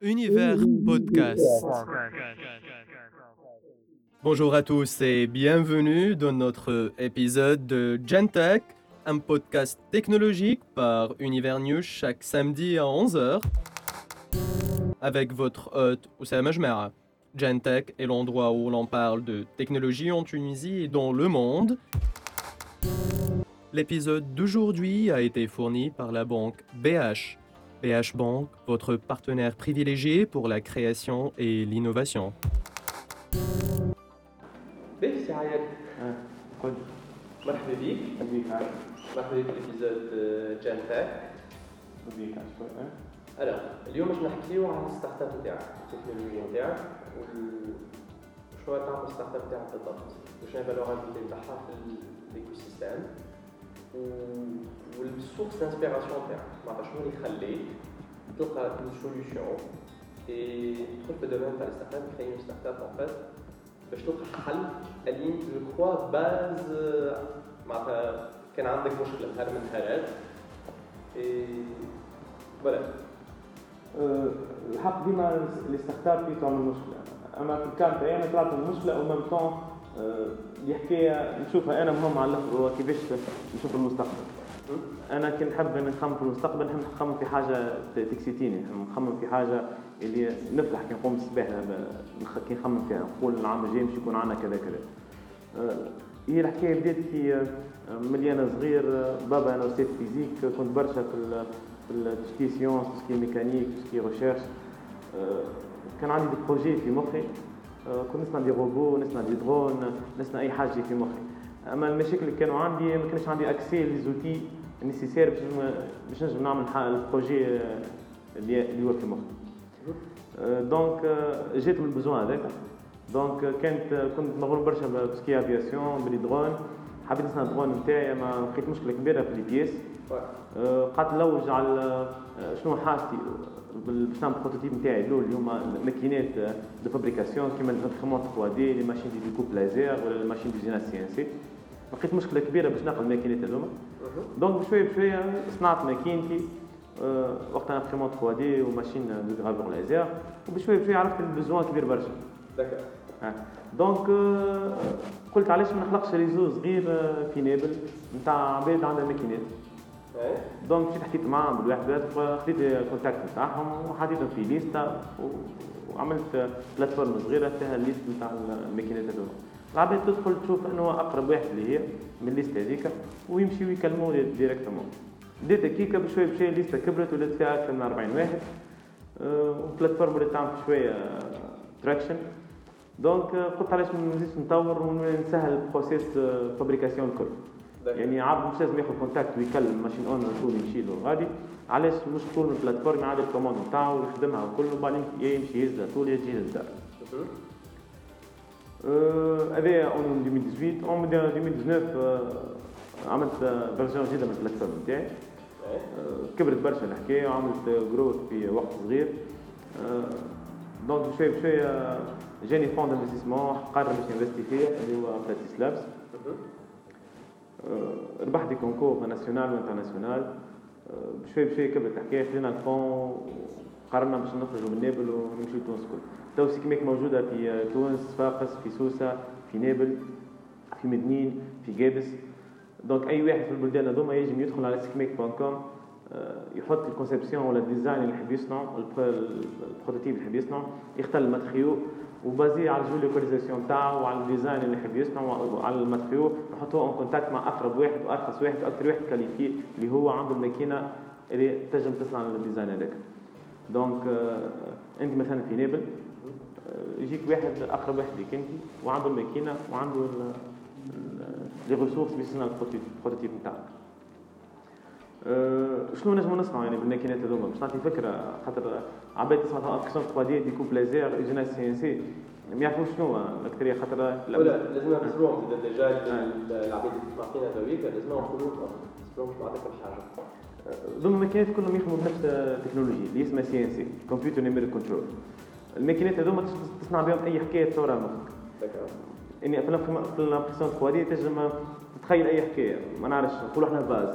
Univers Podcast. Bonjour à tous et bienvenue dans notre épisode de Gentech, un podcast technologique par Univers News chaque samedi à 11h. Avec votre hôte Oussama Jmera. Gentech est l'endroit où l'on parle de technologie en Tunisie et dans le monde. L'épisode d'aujourd'hui a été fourni par la banque BH. BH Bank, votre partenaire privilégié pour la création et l'innovation. باهي سي عيال آه قل مرحبا بيك بيك عاد مرحبا بيك في الابيزود جان تاك بيك عاد شوي آه الوغ اليوم باش نحكيو عن الستارت اب نتاعك التكنولوجيا نتاعك وشنو تعمل الستارت اب نتاعك بالضبط وشنو هي الفالورابيلتي نتاعها في الايكو سيستيم وال source d'inspiration نتاعك معناتها شنو اللي يخليك تلقى solution et تدخل في ال domaine تاع ال startup une startup en fait باش تلقى حل اللي je crois base معناتها كان عندك مشكله نهار من النهارات et voilà الحق ديما les startups يعمل مشكله اما في ال cas متاعي أنا طلعت من المشكلة أو ميم طون دي حكايه نشوفها أنا مهم على الآخر كيفاش نشوف المستقبل. أنا كي نحب نخمم في المستقبل نحب نخمم في حاجة تكسيتيني نخمم في حاجة اللي نفرح كي نقوم الصباح كي نخمم فيها نقول العام الجاي باش يكون عندنا كذا كذا. آه، هي الحكاية بدات في آه، ملي أنا صغير آه، بابا أنا أستاذ فيزيك كنت برشا في في التشكي سيونس تشكي ميكانيك ريشيرش. كان عندي des projets في مخي. آه، كنت نصنع des robots نصنع des drones نصنع اي حاجة في مخي أما المشاكل اللي كانوا عندي ما كانش عندي accès les outils nécessaires باش باش نجم نعمل ال projet آه، اللي هو في مخي donc جيت من ال besoin هذاك. donc آه، كانت آه، كنت مغروم برشا بسكي افياسيون بلي درون حبيت نصنع درون نتاعي ما لقيت مشكلة كبيرة في les pièces آه، قعدت نلوج على آه، شنو حاجتي. بال- باش نعمل ال prototype نتاعي الأول اللي هما ماكينات de fabrication كيما ال imprimante 3D les machines de découpe laser ولا les machines d'usinage CNC لقيت مشكلة كبيرة باش ناخذ الماكينات هذوما. donc بشوية بشوية صنعت ماكينتي وقتها imprimante 3D و machine de gravure laser وبشوية بشوية عرفت ال besoin كبير برشا. donc آه، قلت علاش ما نخلقش réseau صغير آه، في نابل نتاع عباد عندها ماكينات donc مشيت حكيت معاهم بالواحد واحد خديت ال contact نتاعهم وحطيتهم في ليستا وعملت plateforme صغيره فيها ال liste نتاع الماكينات هذوما العباد تدخل تشوف انه اقرب واحد اللي هي من ال liste هذيك ويمشيو يكلموا directement بديت هكيكا بشويه بشويه الليستا كبرت ولات فيها أكثر من 40 واحد وال plateforme ولات تعمل شوية traction donc قلت علاش ما نزيدش نطور ونسهل process fabrication الكل. يعني عبد مش لازم ياخذ contact ويكلم ماشين اون طول يمشي له غادي علاش مش طول من ال plateforme يعدي ال commande نتاعو ويخدمها وكل وبعدين يمشي يهزها طول يا تجي يهزها هذايا en 2018 en 2019 آه، عملت version جديدة من ال plateforme نتاعي آه، كبرت برشا الحكاية وعملت growth في وقت صغير. donc بشويه بشوية جاني fonds d'investissement قرر باش investi فيا اللي هو Flat6Labs ربحت des concours national و international آه، بشويه بشويه كبرت الحكاية خذينا ال fonds قررنا باش نخرجوا من نابل ونمشيو لتونس كل. تو SeekMake موجودة في آه، تونس صفاقس في سوسة في نابل في مدنين في جابس donc أي واحد في البلدان هذوما يجم يدخل على SeekMake point com يحط ال conception ولا ال design اللي يحب ال pro- ال prototype اللي يحب يصنعه يختار ال matériau. و basé على ال géolocalisation تاعو وعلى ال design اللي يحب يصنعه وعلى ال matériau نحطوه en contact مع أقرب واحد وارخص واحد وأكثر واحد qualifié اللي هو عنده الماكينة اللي تنجم تصنع ال design هذاك. donc آه، أنت مثلا في نابل آه، يجيك واحد أقرب واحد ليك أنت وعنده الماكينة وعنده les ressources باش يصنع ال prototype نتاعك. شنو نجمو نصنعوا يعني بالماكينات هذوما باش نعطي فكرة خاطر عباد تسمع impression 3D découpe laser usinage CNC. ما يعرفوش شنو الاكثريه خاطر لا- ولا لازم نسلوهم déjà العباد اللي تسمع فينا هذويك لازم نقولوا نسلوهم مش بعطيك كل حاجة. ضمن الماكينات كلهم يخدموا بنفس التكنولوجيا اللي اسمها CNC computer numeric control الماكينات هذوما تصنع بهم أي حكاية تصورها مخك. اني في ال imprim- في 3D تنجم تتخيل أي حكاية. ما نعرفش نقولوا إحنا vase.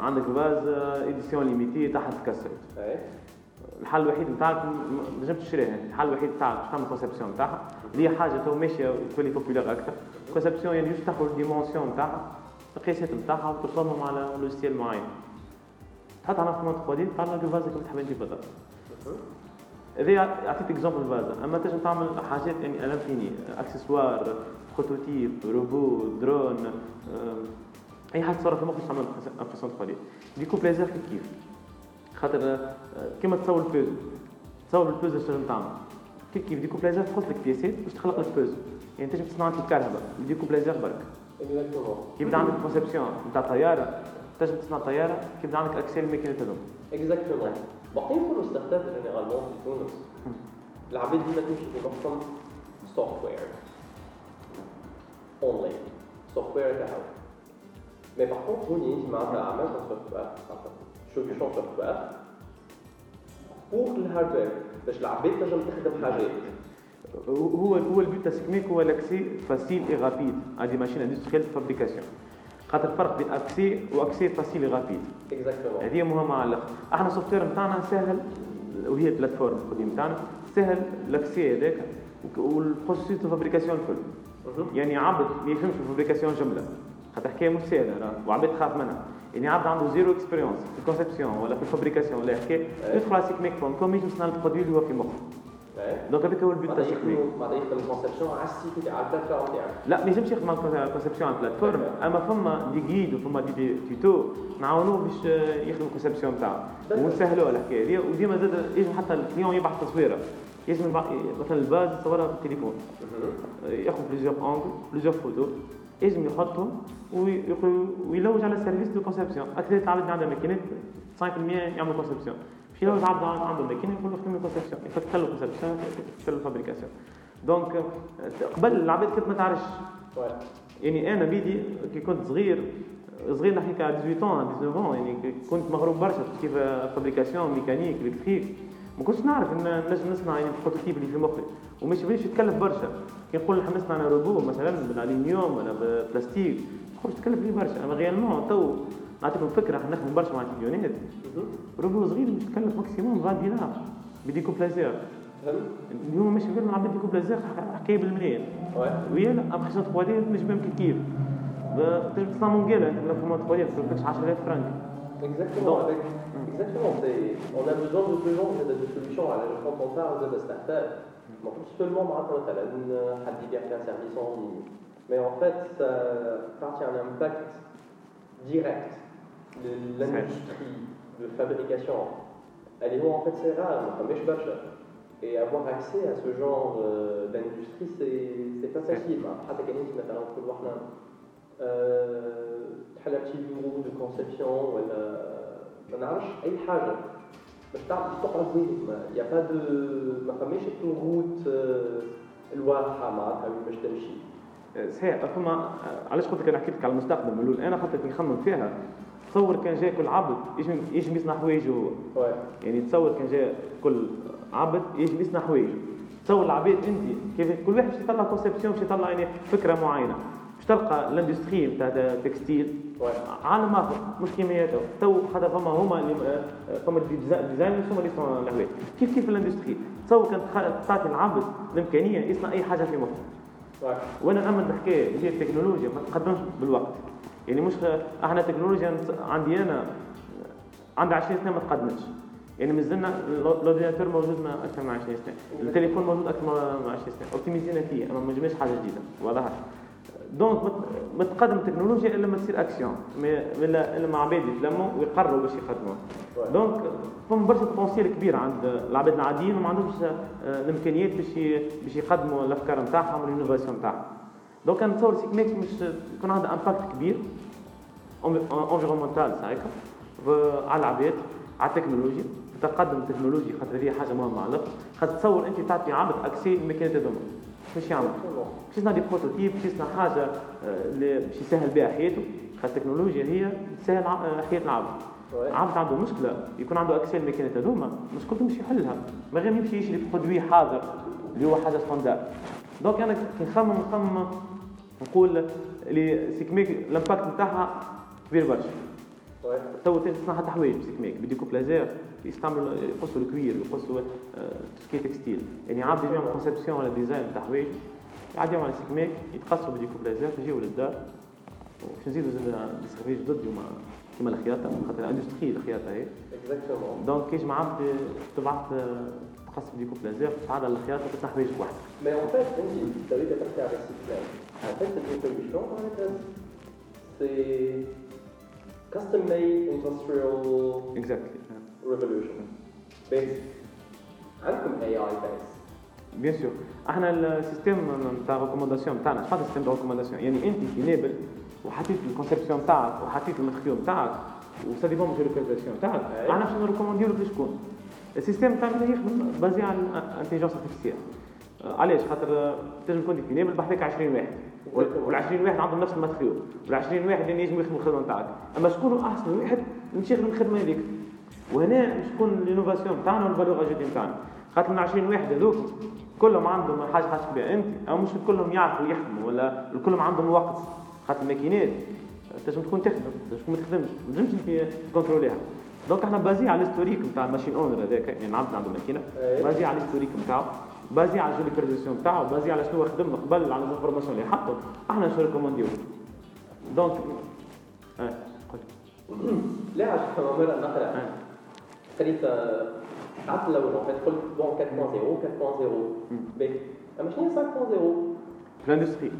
عندك vase édition limitée تحت تكسرت إيه. الحل الوحيد نتاعك ما تنجم تشريها الحل الوحيد نتاعك باش تعمل conception نتاعها اللي هي حاجة تو ماشية تولي populaire أكثر conception يعني juste تاخذ ال dimensions نتاعها القياسات نتاعها وتوصلهم على logiciel معين. تحط على format 3D تطلع الفازه كيف تحب انت بالضبط هذا يعطيك exemple الفازه أما تنجم تعمل حاجات يعني à l'infini accessoires prototype robot drone أي حاجة تصرف في تعمل impression 3D découpe laser كيف كيف. خاطر كيما تصور البوزل تصور البوزل شنو تعمل كيف كيف؟ découpe laser تحط لك بياسات باش تخلق لك بوزل يعني تنجم تصنع انت الكهرباء. découpe laser برك كيف بدا عندك conception نتاع طيارة. تنجم تصنع طيارة. كيف بدا عندك accès للماكينه هذوما exactement باقي يكونوا start-up généralement في تونس العباد ديما تمشي في مخهم software online software تاعو mais par contre هوني انت معناتها عملت software solution software pour ال hardware باش العباد تنجم تخدم حاجات هو هو ال but تاع SeekMake هو l'accès facile et rapide des machines industrielles fabrication خاطر الفرق بين accès و accès facile et rapide exactement هذه مهمه على الآخر إحنا ال software نتاعنا سهل وهي ال plateforme القديم نتاعنا سهل l'accès هذاك وال process de fabrication الكل يعني عبد ما يفهمش في ال fabrication جمله خاطر حكايه مش سهله راه وعباد تخاف منها يعني عبد عنده zéro expérience في ال conception ولا في ال fabrication ولا حكايه يدخل على SeekMake point com يجي يصنع ال produit اللي هو في مخه donc هذاك هو ال but تاع SeekMake معناتها يخدم ال conception على ال site تاع ال plateforme تاعك لا ما يلزمش يخدم على ال conception على ال plateforme اما فما des guides وفما des, tutos نعاونوه باش يخدم ال conception تاعو ونسهلوه الحكاية هذه وديما زاد يجم حتى ال client يبعث تصويره يجم مثلا ال vase يصورها في التليفون ياخذ plusieurs angles plusieurs photos يجم يحطهم ويلوج على ال service de conception. أكثر العباد عندها ماكينات 5% يعملوا conception. باش يلوج عبد عنده ماكينه يقول له خدم ال conception يفك له ال conception يفك له ال fabrication donc قبل العباد كنت ما تعرفش. يعني أنا بيدي كي كنت صغير صغير نحكيك على 18 19 يعني كنت مغروم برشا كيف fabrication mécanique électrique. ما كنتش نعرف إن نجم نصنع يعني ال prototype اللي في مخي. ومش باش يتكلف برشا. نحب نصنع أنا روبو مثلا بالالومنيوم ولا بالبلاستيك. نقول تكلف لي برشا. أما réellement تو نعطيكم فكرة إحنا نخدم برشا مع تلفزيونات روبو صغير مش تكلف maximum 20 دينار ب découpe laser اليوم ماشي غير نلعب ديكو بلازير حكاية بالملايين. ويا لا ابخيشن 3 دي مش بهم كيف. تصنع مونجيلا انت لو فما 3 دي ما 10000 فرنك. Exactement, avec, exactement. On a besoin de plus en de solutions. Alors, quand on parle de start-up, bon, seulement maintenant, tu as un service en ligne. Mais en fait, ça partit un impact direct de l'industrie de fabrication. Elle est où en fait c'est rare, comme et avoir accès à ce genre d'industrie, c'est pas facile. Après, tu as تحل شي بيرو دو كونسيبسيون ولا ما نعرفش اي حاجه باش تعرف تقرا زوين يا با دو ما فماش روت الواضحة معناتها باش تمشي. صحيح. فما علاش قلت لك أنا حكيت لك على المستقبل؟ من الأول أنا خاطر نخمم فيها. تصور كان جاي كل عبد يجم يجم يصنع حوايجه هو يعني تصور كان جاي كل عبد يجم يصنع حوايجه تصور العباد انت كيف كل واحد باش يطلع conception باش يطلع يعني فكرة معينة. باش تلقى ال industrie نتاع ال textile عالم آخر مش كيما تو خاطر فما هما اللي فما design هما اللي يصنعوا الهواء كيف كيف ال industrie تصور كان تعطي العبد الإمكانية يصنع أي حاجة في مخه. وأنا نامن بحكاية هي التكنولوجيا ما تقدمش بالوقت. يعني مش إحنا التكنولوجيا عندي أنا عندي 20 سنة ما تقدمتش. يعني مازلنا ال ordinateur موجود ما أكثر من 20 سنة. التليفون موجود أكثر من 20 سنة. optimisi نا فيه أما ما جبناش حاجة جديدة. واضح؟ donc ما تقدم التكنولوجيا إلا لما تصير أكسيون الا إلا مع عباد يتلموا ويقرروا باش يخدموا. donc فما برشا potentiel كبير عند العباد العاديين وما عندهمش آه، الإمكانيات باش باش يقدموا الأفكار نتاعهم وال innovation نتاعهم. donc أنا نتصور SeekMake مش يكون عندها impact كبير environnemental هكا على العباد على التكنولوجيا. تقدم التكنولوجيا خاطر هذه حاجة مهمة على خاطر تصور أنت تعطي عبد accès الماكينات هذوما باش يعمل باش يصنع des prototypes باش يصنع حاجة اللي باش يسهل بها حياته. خاطر التكنولوجيا هي تسهل حياة العبد. عبد عنده مشكلة. يكون عنده accès للماكينات هذوما مشكلته مش يحلها. ما غير يمشي يشري produit حاضر اللي هو حاجة standard donc أنا كي نخمم نخمم نقول اللي SeekMake ال impact نتاعها كبير برشا. تو تصنع حتى حوايج SeekMake ب découpe laser يستعملوا يقصوا ال cuir يقصوا ce qui textile يعني عبد يعمل conception ولا design تاع حوايج. يعديهم على SeekMake يتقصوا بال découpe laser يجيو للدار. باش نزيدوا زاد دي ضد كيما كيما الخياطة خاطر ال industrie الخياطة هي. اكزاكتومون دونك كيش مع عبد تبعث تقص بديكوبلازات تعال الخياطة تفتح حوايجك وحدك مي اون فيت انت تريد تحكي على السيكلات ان فيت cette évolution c'est custom made industrial اكزاكتلي revolution. بس عندكم اي اي بس بيان سور إحنا السيستم نتاع ريكومونداسيون نتاعنا شحال السيستم تاع ريكومونداسيون يعني انت في نابل وحطيت ال conception تاعك وحطيت ال matériau تاعك و ça dépend من localisation تاعك. إحنا باش ن recommandi و لك لشكون؟ ال système تاعنا يخدم basé على ال intelligence artificielle علاش؟ خاطر تنجم تكون في نابل بحثك 20 واحد. وال 20 واحد عندهم نفس ال matériau وال 20 واحد اللي ينجم يخدموا الخدمة نتاعك. أما شكون احسن واحد يمشي يخدم الخدمة هذيك. وهنا شكون l'innovation تاعنا وال valeur ajoutée نتاعنا خاطر من 20 واحد هذوك كلهم عندهم حاجة خاصة بها. أنت أو مش كلهم يعرفوا يخدموا ولا كلهم عندهم وقت. خاطر الماكينات تنجم تكون تخدم تنجم تكون ما تخدمش ما تنجمش ت contrôli ها. donc إحنا basé على ال historique نتاع ال machine owner هذاك. يعني عبد عنده ماكينة. basé على ال historique نتاعو basé على ال géolocalisation نتاعو basé على شنو خدم قبل على ال information اللي حطه. إحنا شو recommandi و donc آه لا عشان مرة نقرا قريت عرفت الأول en fait قلت bon 4.0 4.0 بي. أما شنو 5.0 في الاندستري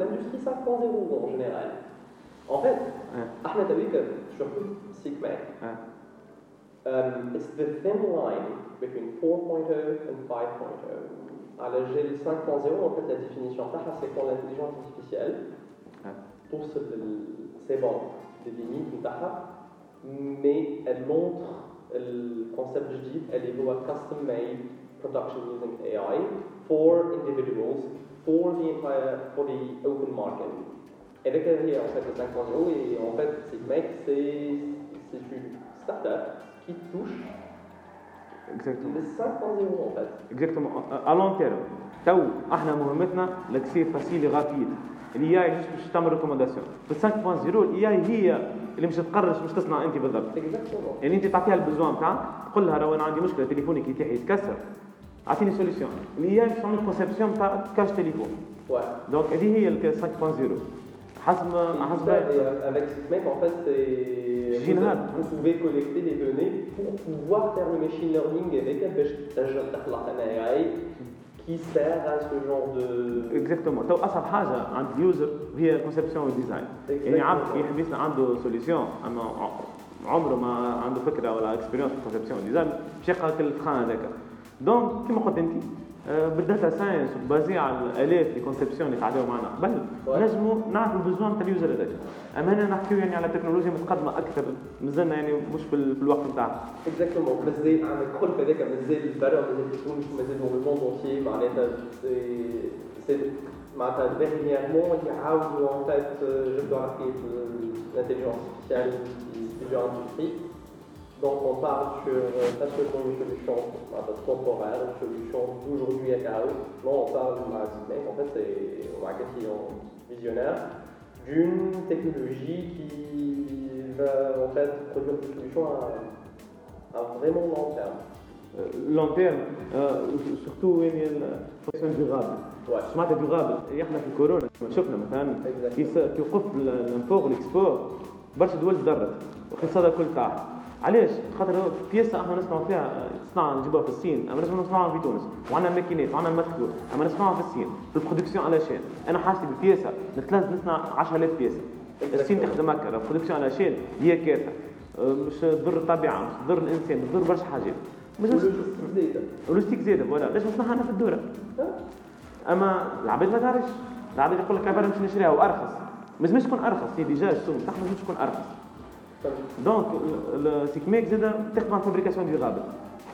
l'industrie. 5.0 en général. En fait, إحنا تويك surtout سيك ماك um, it's the thin line between 4.0 and 5.0 على جيل 5.0 en fait la définition تاعها c'est quand l'intelligence artificielle توصل لل c'est bon des limites نتاعها mais elle montre le concept جديد اللي هو custom made production using AI for individuals for the entire for the open market. Et avec elle, en fait, le 5.0, et en fait, SigMake, c'est c'est une start-up qui touche. Exactement. 5.0 en fait. اكزاكتومون ا لون تيرم تو إحنا مهمتنا لاكسي فاسيلي غابيد الاي اي مش تعمل ريكومونداسيون في 5.0 الاي اي هي اللي مش تقرر مش تصنع انت بالضبط. يعني انت تعطيها ال besoin تاعك تقول لها راه أنا عندي مشكله تليفوني كي يتيح يتكسر اعطيني solution ال AI باش تعمل conception تاع cache téléphone. donc هذه هي ال 5.0 حسب حسب avec SeekMake, en fait, c'est Génial. vous, vous pouvez collecter des données pour pouvoir faire le machine learning avec elle باش تخلق un AI qui sert à ce genre de exactement تو اصعب حاجة عند ال user هي ال conception وال design يعني عبد كي يحب يصنع عنده solution أما ع- عمره ما عنده فكرة ولا expérience في ال conception وال design باش يلقى كل ال train هذاك donc كيما قلت أنت آه، بال data science و basé على الالاف les conceptions اللي تعداو معنا. قبل. نجموا نعرفوا ال besoin تاع ال user هذاك. أما هنا نحكيو يعني على تكنولوجيا متقدمة أكثر. مازلنا يعني مش في ال- في الوقت نتاعها Exactement, مازال عندك خلف هذاك مازال برا مازال تونس مازال le monde entier معناتها سي سي معناتها dernièrement يعاودوا en fait جبدوا على حكاية l'intelligence artificielle في industries. Donc on parle sur euh, pas seulement une solution معناتها temporaire, une solution d'aujourd'hui à chaos. Non, on parle مع Sydney, en fait c'est مع question visionnaire d'une technologie qui va en fait produire des solutions à, à vraiment long terme. لون تيرم سورتو يعني الفونكسيون ديغابل Ouais. سمعت ديغابل احنا في كورونا شفنا مثلا Exactement. كي س- كي وقف الانفور والاكسبور برشا دول تضرت واقتصادها كل طاح علاش؟ خاطر هو بياسه إحنا نصنعوا فيها تصنع نجيبوها في الصين أما لازم نصنعوها في تونس وعندنا ماكينات وعندنا ماتريو أما نصنعوها في الصين في البرودكسيون على شان أنا حاجتي ببياسه لازم نصنع 10000 بياسه الصين تخدم هكا البرودكسيون على شان هي كارثة. أه، مش تضر الطبيعة مش تضر الإنسان مش تضر برشا حاجات. مش و logistique زايدة. زاده فوالا. ليش نصنعها أنا في الدورة؟ أما العباد ما تعرفش. العباد يقول لك عبارة مش نشريها وأرخص. ما لازمش تكون أرخص هي déjà السوق تاعها ما لازمش تكون أرخص. donc ال SeekMake زاد تخدم على ال fabrication durable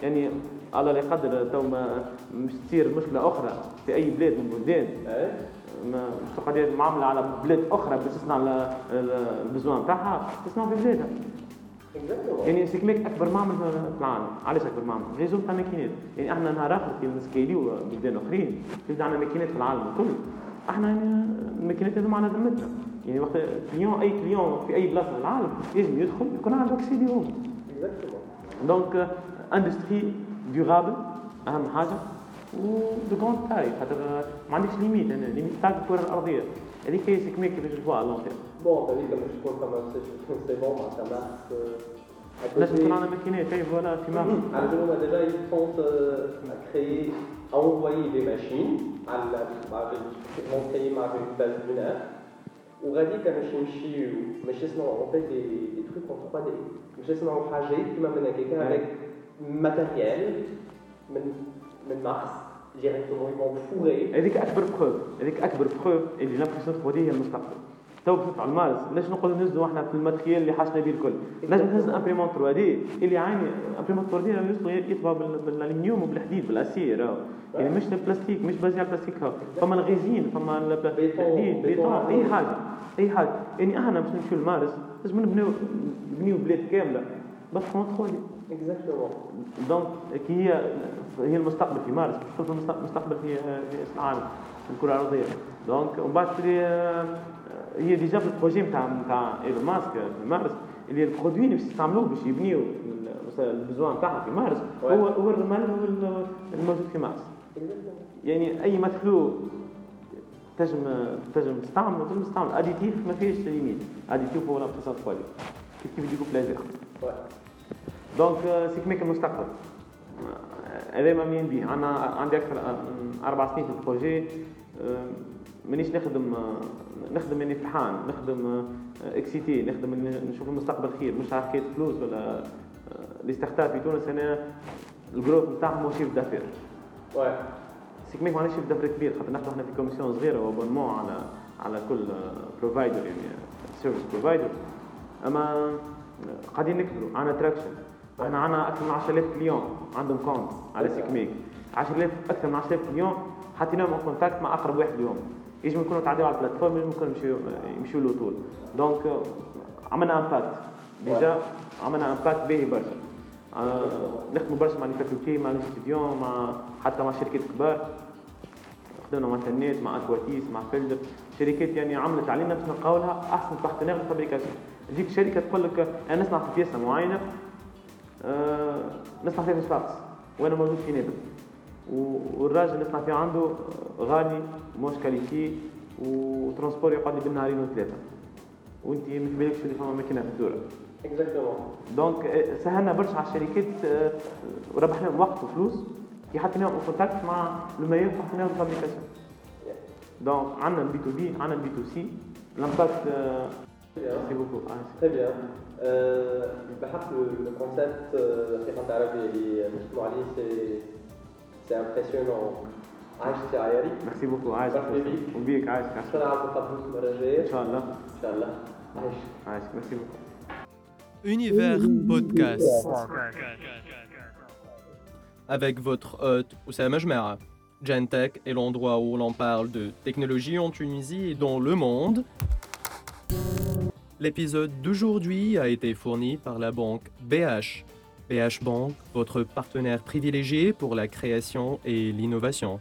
يعني الله لا يقدر تو ما مش تصير مشكلة أخرى في أي بلاد من البلدان إيه. ما تقعد معاملة على بلاد أخرى باش تصنع ال- ال- ال besoin تاعها تصنع في بلادها. يعني SeekMake أكبر معمل في العالم علاش أكبر معمل réseau تاع ماكينات يعني إحنا نهار آخر كي ن scali و بلدان أخرين يبدا عندنا ماكينات في العالم الكل إحنا يعني الماكينات هذوما على ذمتنا. يعني وقت client أي client في أي بلاصه في العالم يجم يدخل يكون عنده accès ليهم Exactement. donc industrie durable أهم حاجة. و de grande taille خاطر ما عنديش limite أنا limite تاعك الكرة الأرضية. هذيك هي SeekMake كيفاش تشوفها على long terme bon هذيك باش تكون فما c'est bon معناتها مارس لازم تكون عندنا ماكينات كيف ولا في مارس على بالهم déjà ils sont euh, à créer à envoyer des machines على vont créer مع une base lunaire وغادي كنمشي نمشيو ماشي يصنعوا en fait des, des trucs en 3D ماشي يصنعوا حاجات كيما من هكاك matériel من من مارس vont fourrer هذيك اكبر preuve هذيك اكبر preuve اللي l'impression 3D هي المستقبل تو بشوف على المارس ليش نقول نهزوا إحنا في ال matériel اللي حاشنا به الكل لازم تهز imprimante 3D اللي يعاني imprimante 3D يطبع بالالومنيوم وبالحديد بال acier يعني مش البلاستيك مش basé على البلاستيك فما ال résine فما الحديد بيتون اي حاجة اي حاجة يعني إحنا باش نمشيو لمارس لازم نبنيو نبنيو بلاد كاملة. بس 3D exactement donc كي هي هي المستقبل في مارس. مش المستقبل في في العالم في الكرة الأرضية. donc ومن بعد هي déjà في ال projet نتاع نتاع ايلون ماسك في مارس. اللي ال produit اللي باش يستعملوه باش يبنيو ال besoins نتاعهم في مارس. هو هو الرمال الموجود في مارس. يعني أي مدخلو تنجم تنجم تستعمل تنجم تستعمل. اديتيف ما فيهش ليميت اديتيف هو لابريسون كوالي كيف كيف يديكو بلازير دونك سي كميك المستقبل هذا ما منين بيه. عندنا عندي أكثر أربع سنين في البروجي. مانيش نخدم نخدم اني فرحان نخدم إكسيتي نخدم نشوف المستقبل خير. مش على حكايه فلوس ولا les startups في تونس هنا ال growth نتاعهم هو SeekMake معناش chiffre d'affaires كبير خاطر ناخذ إحنا في commission صغيرة و abonnement على على كل provider يعني service provider أما قاعدين نكبروا عندنا traction إحنا عندنا أكثر من 10000 clients عندهم compte على SeekMake 10000 أكثر من 10000 clients حطيناهم contact مع أقرب واحد اليوم. يجب يكونوا تعديوا على ال plateforme يجب يكونوا يمشيوا يمشيوا له طول. donc عملنا impact déjà عملنا impact باهي برشا. آه نخدموا برشا مع les مع الاستوديون مع حتى مع شركات كبار. مع انترنت مع اكواتيس مع فيلدر شركات يعني عملت علينا باش نلقاو لها احسن partenaire fabrication تجيك شركة تقول لك أنا نصنع في pièce معينة أه نصنع فيها في صفاقس وأنا موجود في نابل والراجل نصنع فيه عنده غالي موش qualité و transport يقعد لي بالنهارين وثلاثة. وانت ما في بالكش اللي فما ماكينه في الدوره exactement donc سهلنا برشا على الشركات أه، وربحنا وقت وفلوس. كي حطيناهم كونتاكت مع الميور حطيناهم فابريكاسيون دونك عندنا البي تو بي عندنا البي تو سي لامباكت Merci beaucoup. Ah, Très bien. بحق الكونسيبت حقيقة عربي اللي نشتغلوا عليه سي سي امبرسيونون عايش عياري ميرسي بوكو عايش مرحبا بيك وبيك عايش ان شاء الله عم نقابلوك المرة الجاية ان شاء الله ان شاء الله عايش عايش ميرسي بوكو Univers Podcast. Avec votre hôte Oussama Jmera. Gentech est l'endroit où l'on parle de technologie en Tunisie et dans le monde. L'épisode d'aujourd'hui a été fourni par la banque BH. BH Bank, votre partenaire privilégié pour la création et l'innovation.